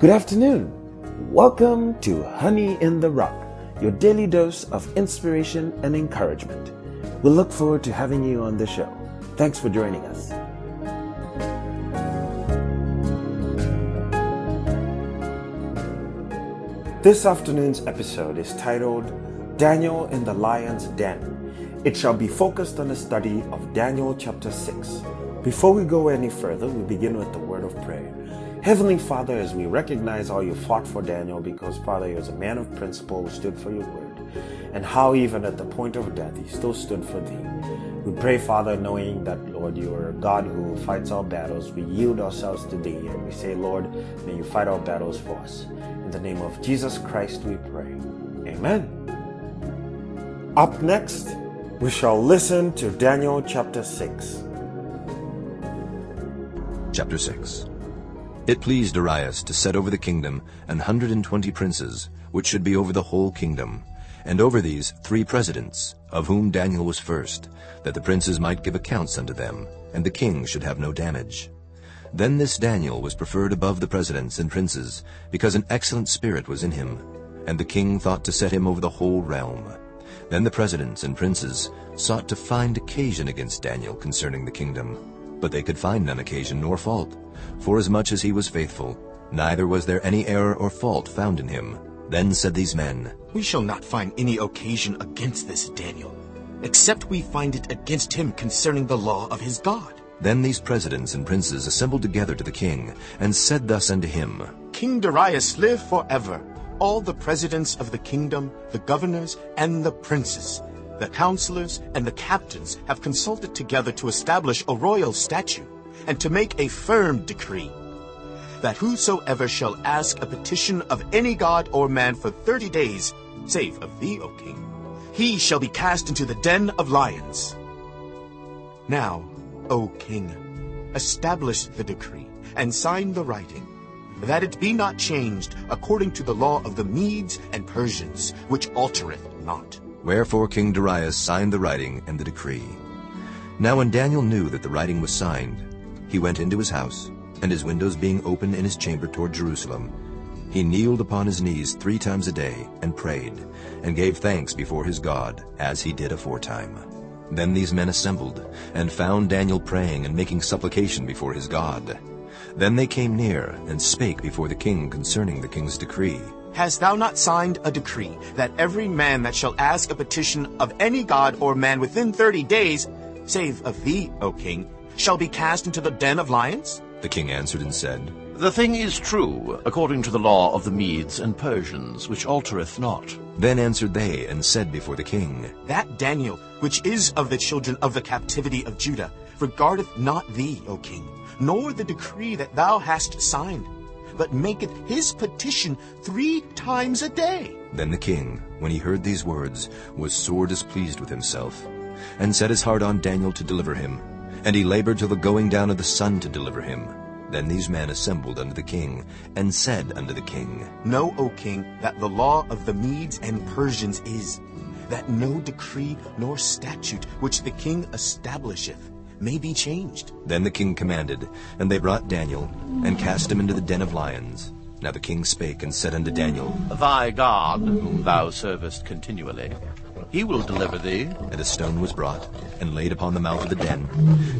Good afternoon. Welcome to Honey in the Rock, your daily dose of inspiration and encouragement. We look forward to having you on the show. Thanks for joining us. This afternoon's episode is titled Daniel in the Lion's Den. It shall be focused on the study of Daniel chapter 6. Before we go any further, we begin with the word of prayer. Heavenly Father, as we recognize how you fought for Daniel because, Father, he was a man of principle who stood for your word, and how even at the point of death he still stood for thee. We pray, Father, knowing that, Lord, you are a God who fights our battles. We yield ourselves to thee and we say, Lord, may you fight our battles for us. In the name of Jesus Christ we pray. Amen. Up next, we shall listen to Daniel chapter 6. Chapter 6 It pleased Darius to set over the kingdom an hundred and twenty princes, which should be over the whole kingdom, and over these three presidents, of whom Daniel was first, that the princes might give accounts unto them, and the king should have no damage. Then this Daniel was preferred above the presidents and princes, because an excellent spirit was in him, and the king thought to set him over the whole realm. Then the presidents and princes sought to find occasion against Daniel concerning the kingdom. But they could find none occasion nor fault, forasmuch as he was faithful, neither was there any error or fault found in him. Then said these men, We shall not find any occasion against this Daniel, except we find it against him concerning the law of his God. Then these presidents and princes assembled together to the king, and said thus unto him, King Darius live forever. All the presidents of the kingdom, the governors, and the princes, the counselors, and the captains have consulted together to establish a royal statute, and to make a firm decree, that whosoever shall ask a petition of any god or man for thirty days, save of thee, O king, he shall be cast into the den of lions. Now, O king, establish the decree, and sign the writing, that it be not changed according to the law of the Medes and Persians, which altereth not. Wherefore King Darius signed the writing and the decree. Now when Daniel knew that the writing was signed, he went into his house, and his windows being open in his chamber toward Jerusalem, he kneeled upon his knees three times a day, and prayed, and gave thanks before his God, as he did aforetime. Then these men assembled, and found Daniel praying and making supplication before his God. Then they came near, and spake before the king concerning the king's decree. Hast thou not signed a decree that every man that shall ask a petition of any god or man within thirty days, save of thee, O king, shall be cast into the den of lions? The king answered and said, The thing is true, according to the law of the Medes and Persians, which altereth not. Then answered they and said before the king, That Daniel, which is of the children of the captivity of Judah, regardeth not thee, O king, nor the decree that thou hast signed, but maketh his petition three times a day. Then the king, when he heard these words, was sore displeased with himself, and set his heart on Daniel to deliver him. And he labored till the going down of the sun to deliver him. Then these men assembled unto the king, and said unto the king, Know, O king, that the law of the Medes and Persians is, that no decree nor statute which the king establisheth may be changed. Then the king commanded, and they brought Daniel, and cast him into the den of lions. Now the king spake and said unto Daniel, Thy God, whom thou servest continually, he will deliver thee. And a stone was brought, and laid upon the mouth of the den.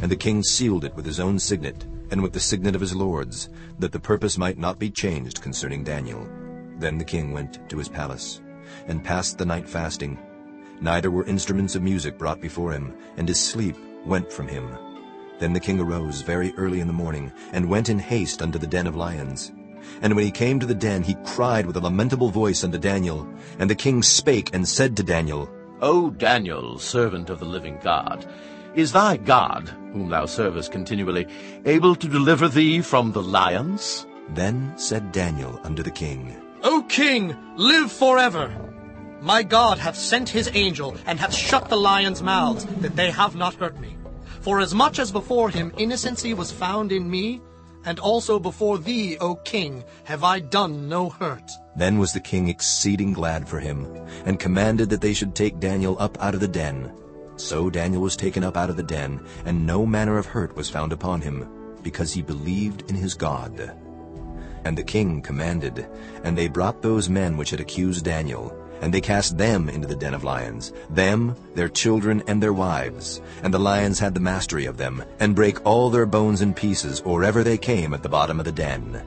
And the king sealed it with his own signet, and with the signet of his lords, that the purpose might not be changed concerning Daniel. Then the king went to his palace, and passed the night fasting. Neither were instruments of music brought before him, and his sleep went from him. Then the king arose very early in the morning, and went in haste unto the den of lions. And when he came to the den, he cried with a lamentable voice unto Daniel. And the king spake and said to Daniel, O Daniel, servant of the living God, is thy God, whom thou servest continually, able to deliver thee from the lions? Then said Daniel unto the king, O king, live forever! My God hath sent his angel, and hath shut the lions' mouths, that they have not hurt me. For as much as before him innocency was found in me, and also before thee, O king, have I done no hurt. Then was the king exceeding glad for him, and commanded that they should take Daniel up out of the den. So Daniel was taken up out of the den, and no manner of hurt was found upon him, because he believed in his God. And the king commanded, and they brought those men which had accused Daniel, and they cast them into the den of lions, them, their children, and their wives. And the lions had the mastery of them, and brake all their bones in pieces, or ever they came at the bottom of the den.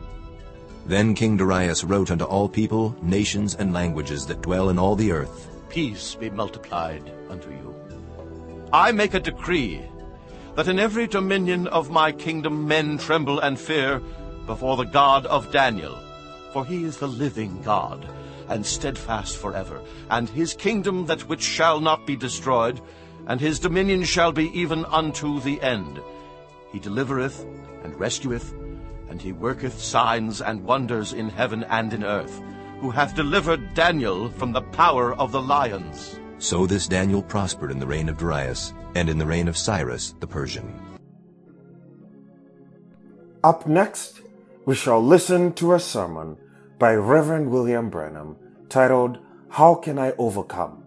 Then King Darius wrote unto all people, nations, and languages that dwell in all the earth, Peace be multiplied unto you. I make a decree that in every dominion of my kingdom men tremble and fear before the God of Daniel, for he is the living God, and steadfast forever, and his kingdom that which shall not be destroyed, and his dominion shall be even unto the end. He delivereth and rescueth, and he worketh signs and wonders in heaven and in earth, who hath delivered Daniel from the power of the lions. So this Daniel prospered in the reign of Darius, and in the reign of Cyrus the Persian. Up next, we shall listen to a sermon by Reverend William Branham titled, How Can I Overcome?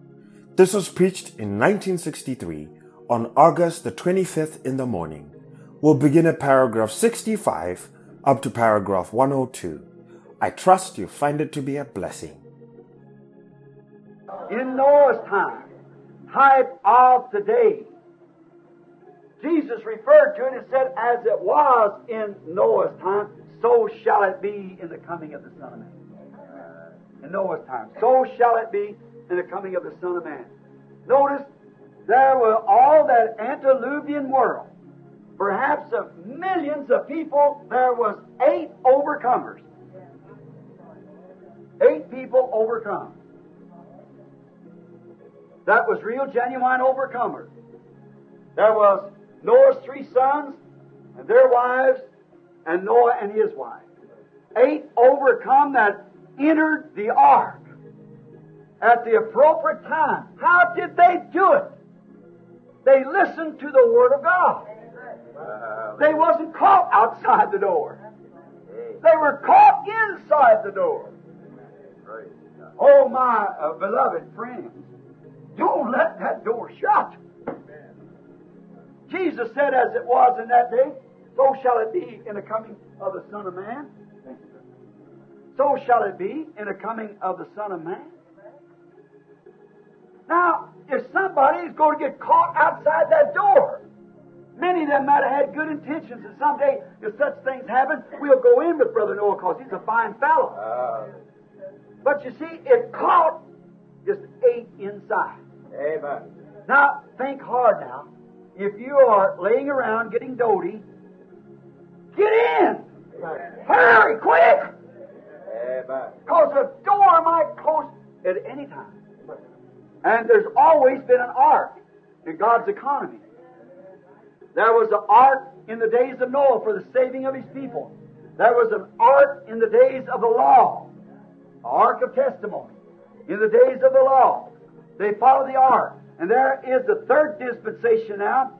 This was preached in 1963 on August the 25th in the morning. We'll begin at paragraph 65 up to paragraph 102. I trust you find it to be a blessing. in Noah's time, type of today. Jesus referred to it and said, As it was in Noah's time, so shall it be in the coming of the Son of Man. In Noah's time, so shall it be in the coming of the Son of Man. Notice, there were all that antediluvian world, perhaps of millions of people, there was eight overcomers. Eight people overcome. That was real, genuine overcomers. There was Noah's three sons and their wives, and Noah and his wife. Eight overcome that entered the ark at the appropriate time. How did they do it? They listened to the Word of God. They wasn't caught outside the door. They were caught inside the door. Oh, my uh, beloved friends, don't let that door shut. Jesus said, as it was in that day, so shall it be in the coming of the Son of Man. So shall it be in the coming of the Son of Man. Now, if somebody is going to get caught outside that door, many of them might have had good intentions, and someday, if such things happen, we'll go in with Brother Noah because he's a fine fellow. Ah. But you see, it caught just eight inside. Amen. Now, think hard now. If you are laying around getting doty, get in! Hurry, quick! Because the door might close at any time. And there's always been an ark in God's economy. There was an ark in the days of Noah for the saving of his people. There was an ark in the days of the law, ark of testimony. In the days of the law, they followed the ark. And there is the third dispensation now,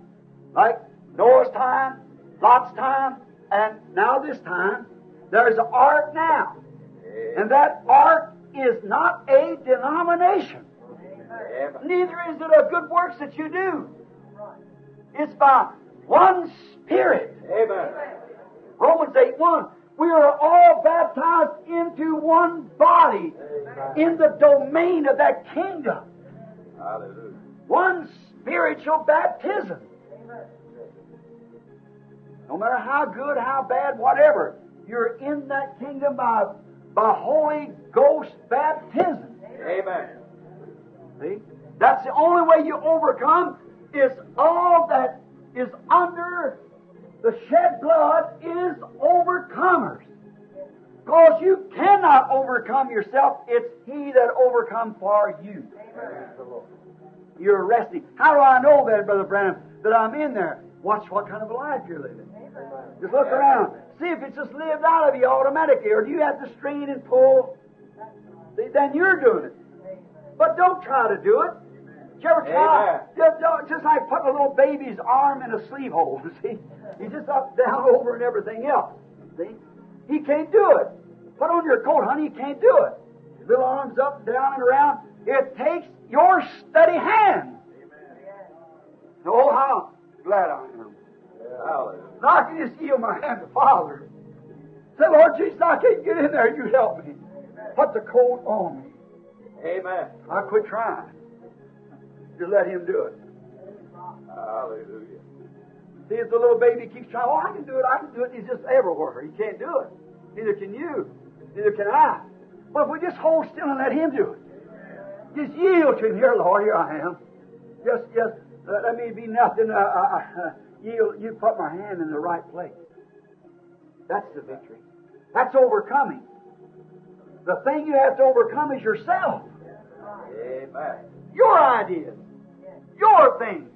like Noah's time, Lot's time, and now this time. There's an ark now. And that ark is not a denomination. Neither is it a good works that you do. It's by one Spirit. Amen. Romans 8 1. We are all baptized into one body in the domain of that kingdom. Hallelujah. One spiritual baptism. No matter how good, how bad, whatever, you're in that kingdom by, by Holy Ghost baptism. Amen. See? That's the only way you overcome is all that is under the shed blood is overcomers. Because you cannot overcome yourself. It's He that overcome for you. You're resting. How do I know that, Brother Branham, that I'm in there? Watch what kind of a life you're living. Just look around. See if it's just lived out of you automatically, or do you have to strain and pull? Then you're doing it. But don't try to do it. Did you ever try? Amen. Just, just like putting a little baby's arm in a sleeve hole, see? He's just up, down, over, and everything else. See? He can't do it. Put on your coat, honey, he can't do it. Little arms up, down, and around. It takes your steady hand. Oh, how glad I am. Now I can just yield my hand to Father. Say, Lord Jesus, I can't get in there. You help me. Put the coat on me. Amen. I quit trying. Just let him do it. Hallelujah. See, if the little baby keeps trying, oh, I can do it, I can do it, he's just everywhere. He can't do it. Neither can you. Neither can I. But if we just hold still and let him do it, just yield to him. Here, Lord, here I am. Just, just uh, let me be nothing. Uh, uh, uh, yield. You put my hand in the right place. That's the victory. That's overcoming. The thing you have to overcome is yourself. Amen. Your ideas. Your things.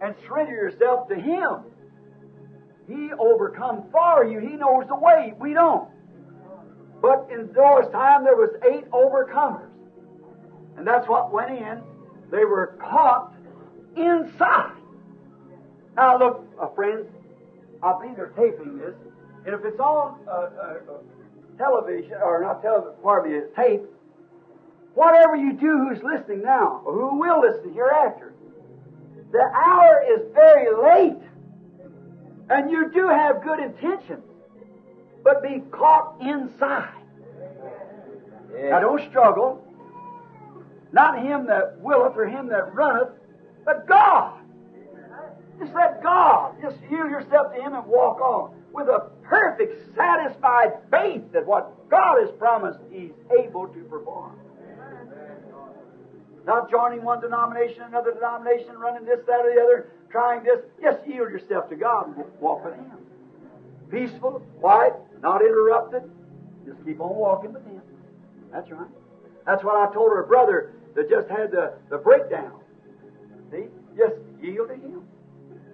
And surrender yourself to Him. He overcomes for you. He knows the way. We don't. But in Noah's time, there was eight overcomers. And that's what went in. They were caught inside. Now look, uh, friends, I believe they're taping this. And if it's on uh, uh, television, or not television, pardon me, it's tape, whatever you do who's listening now, or who will listen hereafter, the hour is very late. And you do have good intentions, but be caught inside. Now don't struggle. Not him that willeth or him that runneth, but God. Just let God, just yield yourself to Him and walk on with a perfect, satisfied faith that what God has promised, He's able to perform. Not joining one denomination, another denomination, running this, that, or the other, trying this. Just yield yourself to God and walk with Him. Peaceful, quiet, not interrupted. Just keep on walking with Him. That's right. That's what I told her brother that just had the, the breakdown. See? Just yield to Him.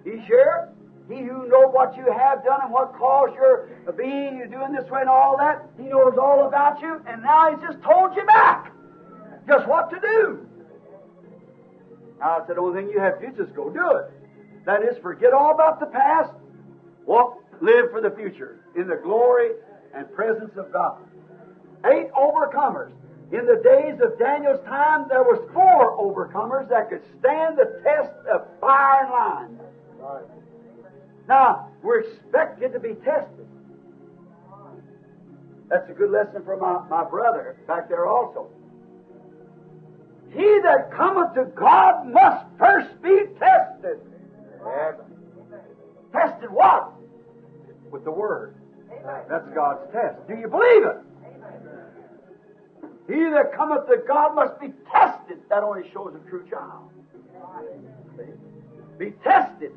He's sure? He who knows what you have done and what caused your being, you doing this way and all that, He knows all about you, and now He's just told you back just what to do. Now, I said, the only thing you have to do is go do it. That is, forget all about the past, walk, live for the future in the glory and presence of God. Eight overcomers. In the days of Daniel's time, there was four overcomers that could stand the test of fire and line. Now, we're expected to be tested. That's a good lesson for my, my brother back there also. He that cometh to God must first be tested. Tested what? With the Word. That's God's test. Do you believe it? He that cometh to God must be tested. That only shows a true child. Be tested.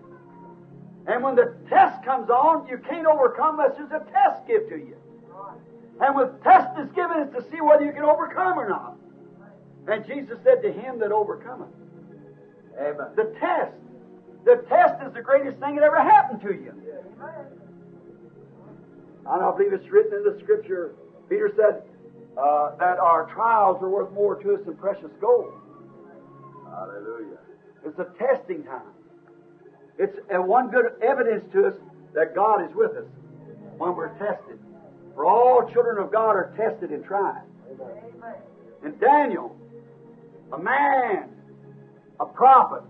And when the test comes on, you can't overcome unless there's a test given to you. And when test is given, it's to see whether you can overcome or not. And Jesus said to him that overcometh. Amen. The test. The test is the greatest thing that ever happened to you. And I believe it's written in the scripture. Peter said uh, that our trials are worth more to us than precious gold. Hallelujah. It's a testing time. It's one good evidence to us that God is with us when we're tested. For all children of God are tested and tried. And Daniel, a man, a prophet,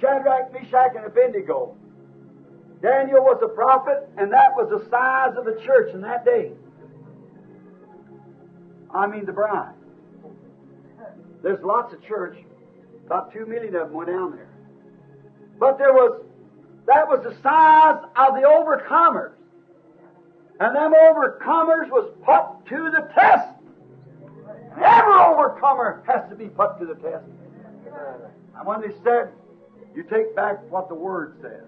Shadrach, Meshach, and Abednego. Daniel was a prophet, and that was the size of the church in that day. I mean the bride. There's lots of church. About two million of them went down there. But there was, that was the size of the overcomers. And them overcomers was put to the test. Every overcomer has to be put to the test. And when they said, you take back what the Word says,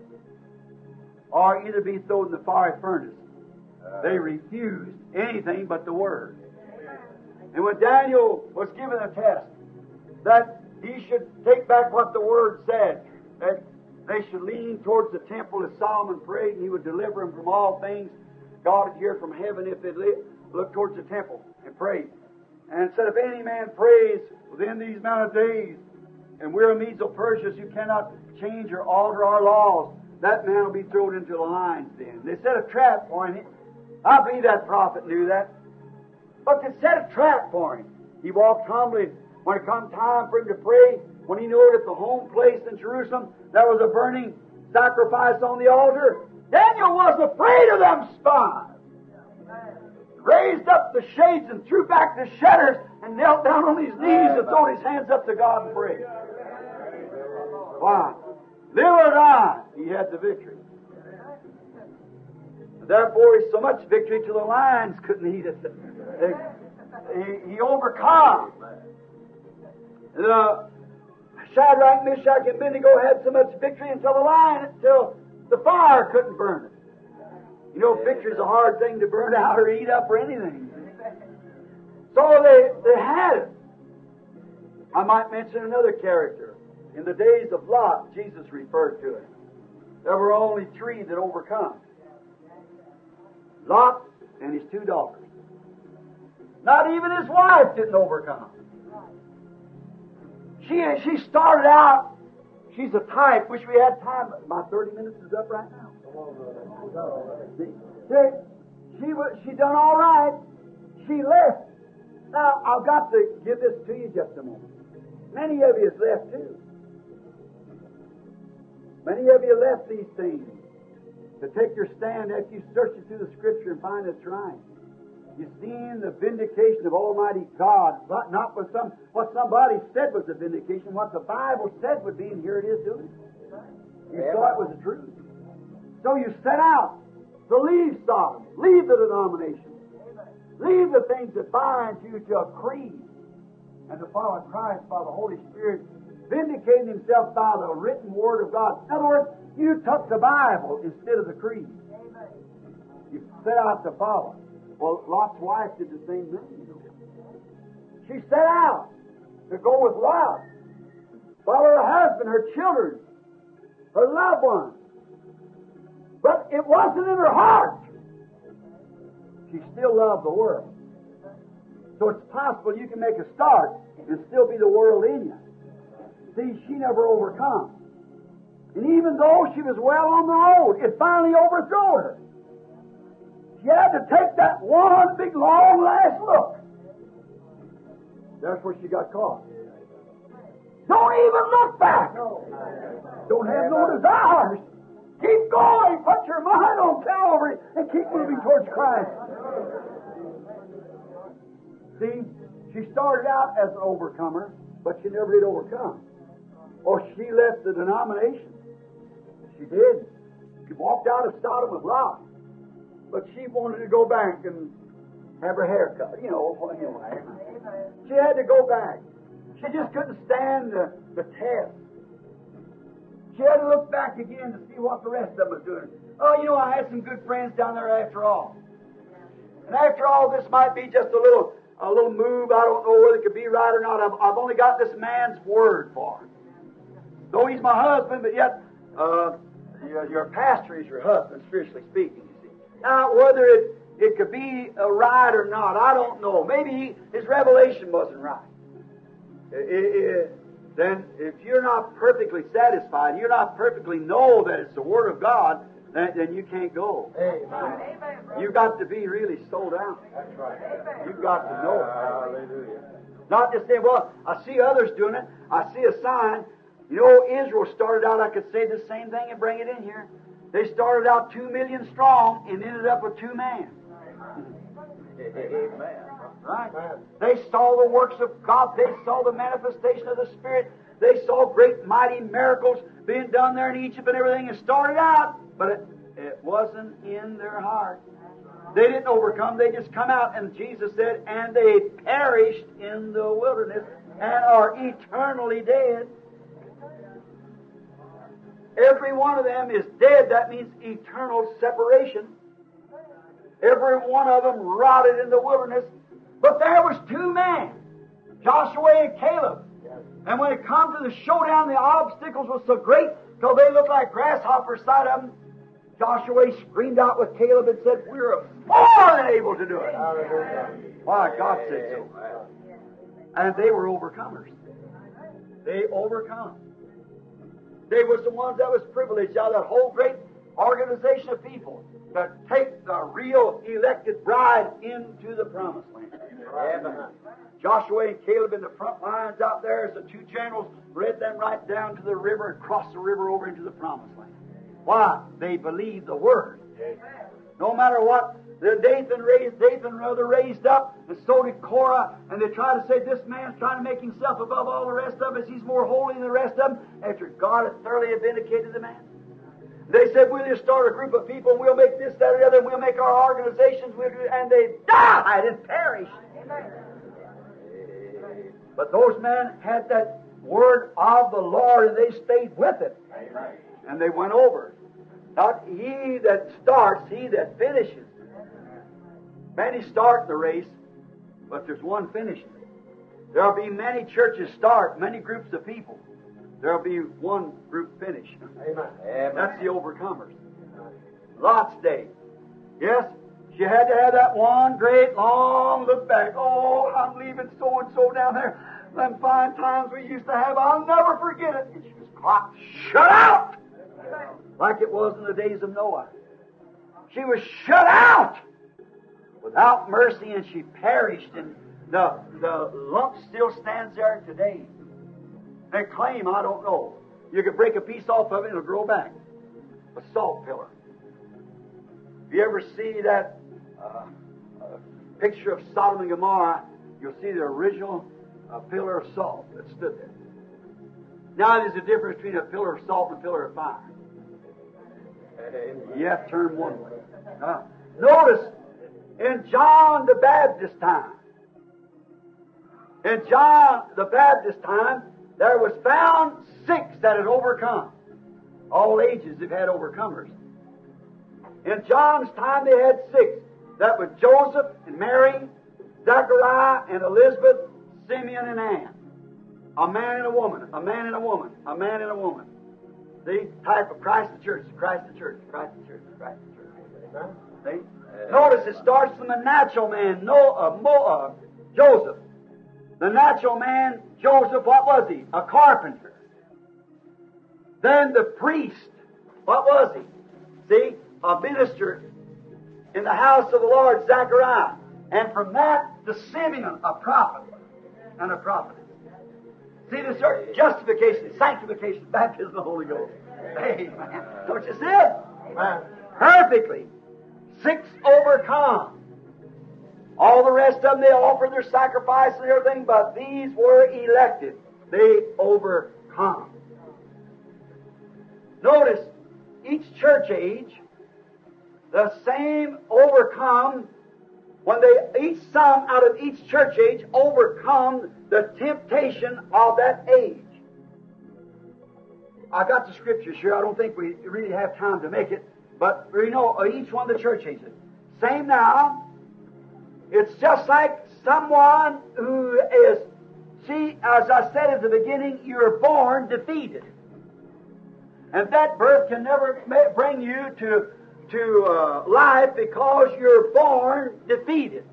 or either be thrown in the fiery furnace, they refused anything but the Word. And when Daniel was given a test, that he should take back what the Word said, that they should lean towards the temple as Solomon prayed, and he would deliver them from all things. God would hear from heaven if they looked towards the temple and prayed. And said, if any man prays within these amount of days, and we're Medes or Persians, you cannot change or alter our laws, that man will be thrown into the lions den. They set a trap for him. I believe that prophet knew that. But they set a trap for him. He walked humbly. When it come time for him to pray, when he knew at the home place in Jerusalem there was a burning sacrifice on the altar, Daniel wasn't afraid of them spies. raised up the shades and threw back the shutters and knelt down on his knees and threw his hands up to God and prayed. Why? Live or die, he had the victory. Therefore, he's so much victory till the lions couldn't eat it. He, he overcome. The Shadrach, Meshach, and Abednego had so much victory until the lion, until the fire couldn't burn it. You know, victory's a hard thing to burn out or eat up or anything. So they, they had it. I might mention another character. In the days of Lot, Jesus referred to it. There were only three that overcome. Lot and his two daughters. Not even his wife didn't overcome. She, she started out, she's a type. Wish we had time. My 30 minutes is up right now. See, she, was, she done all right. She left. Now, I've got to give this to you just a moment. Many of you left too. Many of you left these things to take your stand after you search it through the Scripture and find it's right. You've seen the vindication of Almighty God, but not with some what somebody said was the vindication, what the Bible said would be, and here it is doing it. You saw it was the truth. So you set out to leave Sodom, leave the denomination, leave the things that bind you to a creed, and to follow Christ by the Holy Spirit, vindicating Himself by the written Word of God. In other words, you took the Bible instead of the creed. You set out to follow. Well, Lot's wife did the same thing. She set out to go with Lot, follow her husband, her children, her loved ones. But it wasn't in her heart. She still loved the world. So it's possible you can make a start and still be the world in you. See, she never overcome. And even though she was well on the road, it finally overthrew her. She had to take that one big, long last look. That's where she got caught. Don't even look back. Don't have no desires. Keep going. Put your mind on Calvary and keep moving towards Christ. See, she started out as an overcomer, but she never did overcome. Or she left the denomination. She did. She walked out of Sodom with Lot. But she wanted to go back and have her hair cut. You know, anyway. She had to go back. She just couldn't stand the, the test. She had to look back again to see what the rest of them was doing. Oh, you know, I had some good friends down there after all. And after all, this might be just a little a little move. I don't know whether it could be right or not. I've, I've only got this man's word for it. Though he's my husband, but yet uh, your, your pastor is your husband, spiritually speaking. You see. Now, whether it it could be right or not, I don't know. Maybe he, his revelation wasn't right. It, it, then, if you're not perfectly satisfied, you're not perfectly know that it's the Word of God, then, then you can't go. Amen. You've got to be really sold out. That's right. You've got to know it. Hallelujah. Not just say, well, I see others doing it. I see a sign. You know, Israel started out, I could say the same thing and bring it in here. They started out two million strong and ended up with two men. Amen. Right? They saw the works of God. They saw the manifestation of the Spirit. They saw great, mighty miracles being done there in Egypt and everything. It started out, but it, it wasn't in their heart. They didn't overcome. They just come out, and Jesus said, and they perished in the wilderness and are eternally dead. Every one of them is dead. That means eternal separation. Every one of them rotted in the wilderness. But there was two men, Joshua and Caleb. And when it come to the showdown, the obstacles were so great till they looked like grasshoppers side of them. Joshua screamed out with Caleb and said, We're more than able to do it. Why, God said so. And they were overcomers. They overcome. They was the ones that was privileged out of that whole great organization of people to take the real elected bride into the promised land. Amen. Joshua and Caleb in the front lines out there as the two generals led them right down to the river and crossed the river over into the promised land. Why? They believed the word. No matter what the Dathan raised, Dathan rather raised up, and so did Korah, and they try to say this man's trying to make himself above all the rest of us. He's more holy than the rest of them, after God had thoroughly vindicated the man. They said, we'll just start a group of people, and we'll make this, that, or the other, and we'll make our organizations, we'll do, and they died and perished. But those men had that word of the Lord, and they stayed with it. And they went over. Not he that starts, he that finishes. Many start the race, but there's one finishing. There'll be many churches start, many groups of people. There'll be one group finish. Amen. That's the overcomers. Lot's day. Yes, she had to have that one great long look back. Oh, I'm leaving so and so down there. Them fine times we used to have, I'll never forget it. And she was clocked, shut out, like it was in the days of Noah. She was shut out without mercy, and she perished. And the the lump still stands there today. They claim, I don't know. You could break a piece off of it, and it'll grow back. A salt pillar. If you ever see that uh, uh, picture of Sodom and Gomorrah, you'll see the original uh, pillar of salt that stood there. Now there's a difference between a pillar of salt and a pillar of fire. You have to turn one way. Uh, notice in John the Baptist time, in John the Baptist time, there was found six that had overcome. All ages have had overcomers. In John's time, they had six. That was Joseph and Mary, Zechariah and Elizabeth, Simeon and Anne. A man and a woman, a man and a woman, a man and a woman. See? Type of Christ the church, Christ the church, Christ the church, Christ the church. See? Notice it starts from the natural man, no, uh, Mo, uh, Joseph. The natural man, Joseph, what was he? A carpenter. Then the priest, what was he? See? A minister in the house of the Lord, Zechariah. And from that to Simeon, a prophet and a prophet. See the church? Justification, sanctification, baptism of the Holy Ghost. Amen. Don't you see it? Amen. Perfectly. Six overcome. All the rest of them, they offered their sacrifice and everything, but these were elected. They overcome. Notice, each church age, the same overcome, when they, each some out of each church age overcome the temptation of that age. I got the scriptures here. I don't think we really have time to make it, but you know, each one of the church ages. Same now, it's just like someone who is, see, as I said at the beginning, you're born defeated. And that birth can never bring you to, to uh, life because you're born defeated.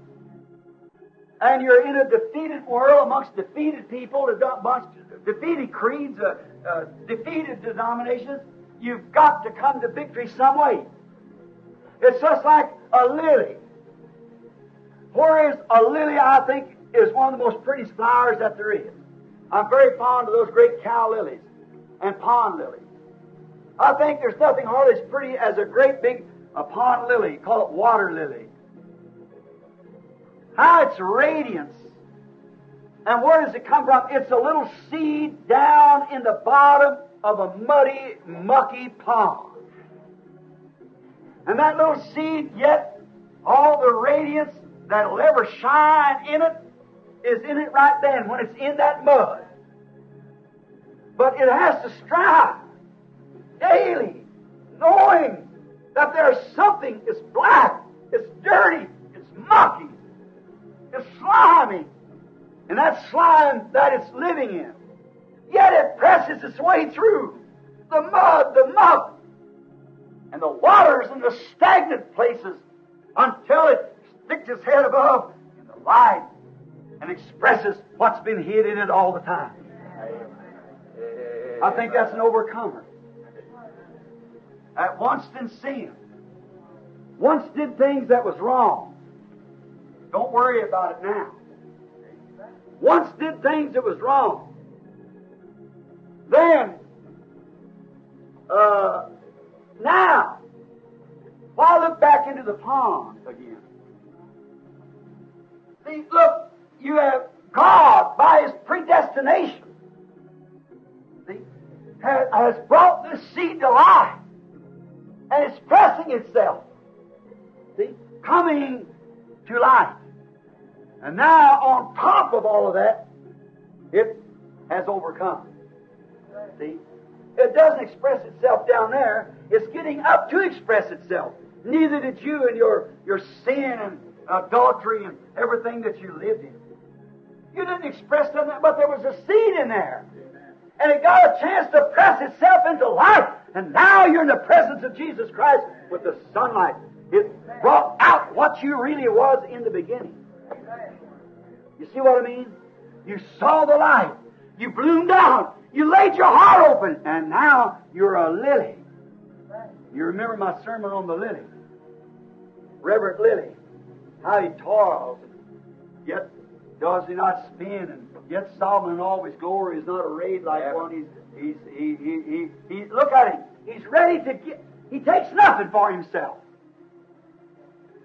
And you're in a defeated world amongst defeated people, amongst defeated creeds, uh, uh, defeated denominations. You've got to come to victory some way. It's just like a lily. Whereas a lily, I think, is one of the most prettiest flowers that there is. I'm very fond of those great cow lilies and pond lilies. I think there's nothing hardly as pretty as a great big a pond lily, call it water lily. How its radiance. And where does it come from? It's a little seed down in the bottom of a muddy, mucky pond. And that little seed, yet all the radiance that'll ever shine in it is in it right then when it's in that mud. But it has to strive daily, knowing that there's something, it's black, it's dirty, it's mucky, it's slimy, and that slime that it's living in. Yet it presses its way through the mud, the muck, and the waters and the stagnant places until it sticks its head above in the light and expresses what's been hid in it all the time. I think that's an overcomer. Once in sin. Once did things that was wrong. Don't worry about it now. Once did things that was wrong. Then, uh, now, Why look back into the pond again? See, look, you have God by His predestination. See, has, has brought this seed to life, and it's pressing itself. See, coming to life. And now, on top of all of that, it has overcome. See? It doesn't express itself down there. It's getting up to express itself. Neither did you in your, your sin and adultery and everything that you lived in. You didn't express that, but there was a seed in there. And it got a chance to press itself into life. And now you're in the presence of Jesus Christ with the sunlight. It brought out what you really was in the beginning. You see what I mean? You saw the light. You bloomed out. You laid your heart open. And now you're a lily. You remember my sermon on the lily. Reverend Lily. How he toils. Yet does he not spin? And yet Solomon in all his glory is not arrayed like one. He's, he's, he, he, he, he, look at him. He's ready to get, he takes nothing for himself.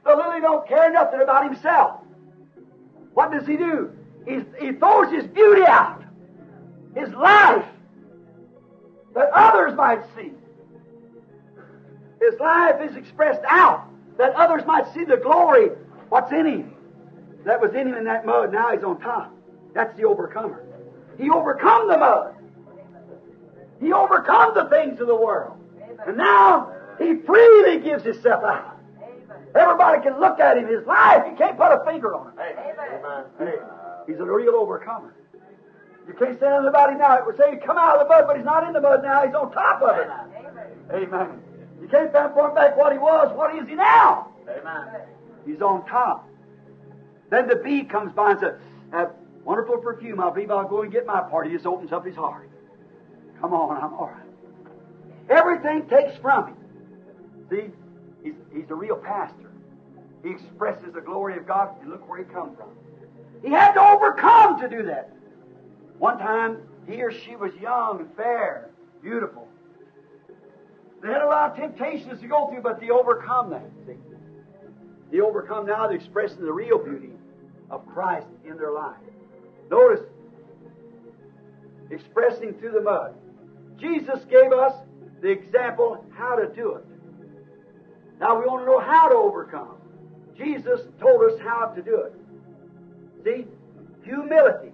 The lily don't care nothing about himself. What does he do? He's, he throws his beauty out, his life, that others might see. His life is expressed out, that others might see the glory what's in him. That was in him in that mud, now he's on top. That's the overcomer. He overcome the mud. He overcome the things of the world. And now he freely gives himself out. Everybody can look at him, his life, you can't put a finger on it. He's a real overcomer. You can't say anything about him now. It would say come out of the mud, but he's not in the mud now. He's on top of it. Amen. You can't transform back what he was. What is he now? Amen. He's on top. Then the bee comes by and says, that wonderful perfume, I believe I'll go and get my part. He just opens up his heart. Come on, I'm all right. Everything takes from him. See, he's, he's a real pastor. He expresses the glory of God, and look where he come from. He had to overcome to do that. One time, he or she was young and fair, beautiful. They had a lot of temptations to go through, but they overcome that. See? They overcome now the expressing the real beauty of Christ in their life. Notice, expressing through the mud. Jesus gave us the example how to do it. Now we want to know how to overcome. Jesus told us how to do it. See? Humility.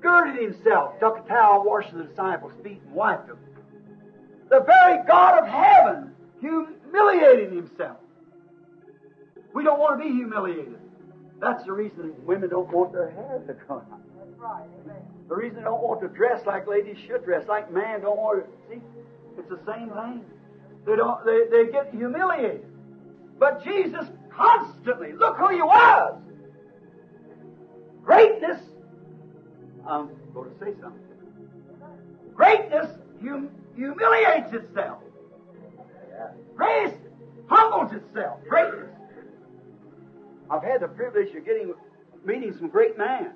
Girded himself, took a towel, washed the disciples' feet, and wiped them. The very God of heaven humiliating himself. We don't want to be humiliated. That's the reason women don't want their hair to come out. That's right. Amen. The reason they don't want to dress like ladies should dress, like man don't want to. See, it's the same thing. They don't. They, they get humiliated. But Jesus constantly, look who he was. Um, I'm going to say something. Greatness hum, humiliates itself. Grace humbles itself. Greatness. I've had the privilege of getting meeting some great men.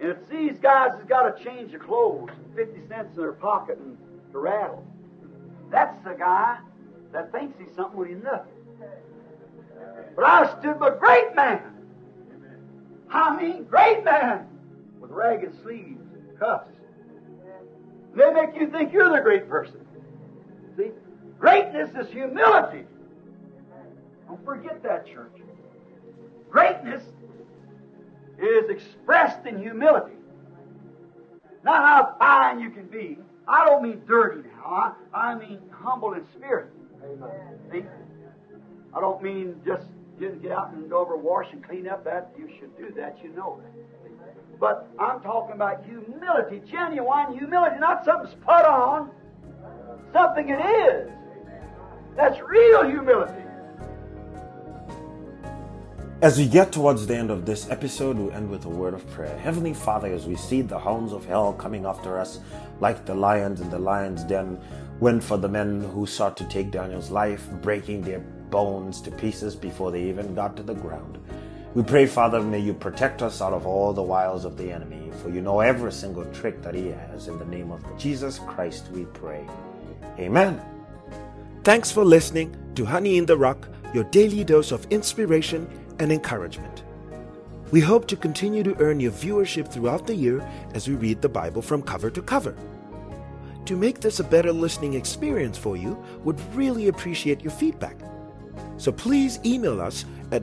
And if these guys has got to change of clothes, 50 cents in their pocket and to rattle, that's the guy that thinks he's something when he's nothing. But I stood with great man. I mean, great man with ragged sleeves and cuffs. They make you think you're the great person. See? Greatness is humility. Don't forget that, church. Greatness is expressed in humility. Not how fine you can be. I don't mean dirty now. I, I mean humble in spirit. See? I don't mean just get out and go over wash and clean up. That you should do that. You know that. But I'm talking about humility, genuine humility, not something put on. Something it is. That's real humility. As we get towards the end of this episode, we end with a word of prayer. Heavenly Father, as we see the hounds of hell coming after us like the lions in the lion's den, went for the men who sought to take Daniel's life, breaking their bones to pieces before they even got to the ground. We pray, Father, may you protect us out of all the wiles of the enemy, for you know every single trick that he has. In the name of Jesus Christ, we pray. Amen. Thanks for listening to Honey in the Rock, your daily dose of inspiration and encouragement. We hope to continue to earn your viewership throughout the year as we read the Bible from cover to cover. To make this a better listening experience for you, would really appreciate your feedback. So please email us at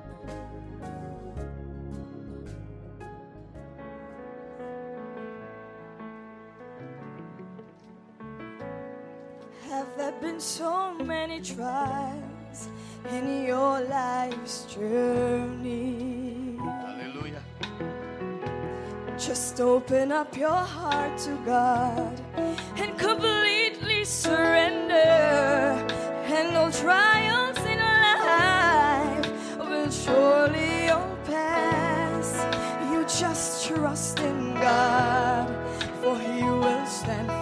Open up your heart to God and completely surrender. And no trials in life will surely all pass. You just trust in God, for He will stand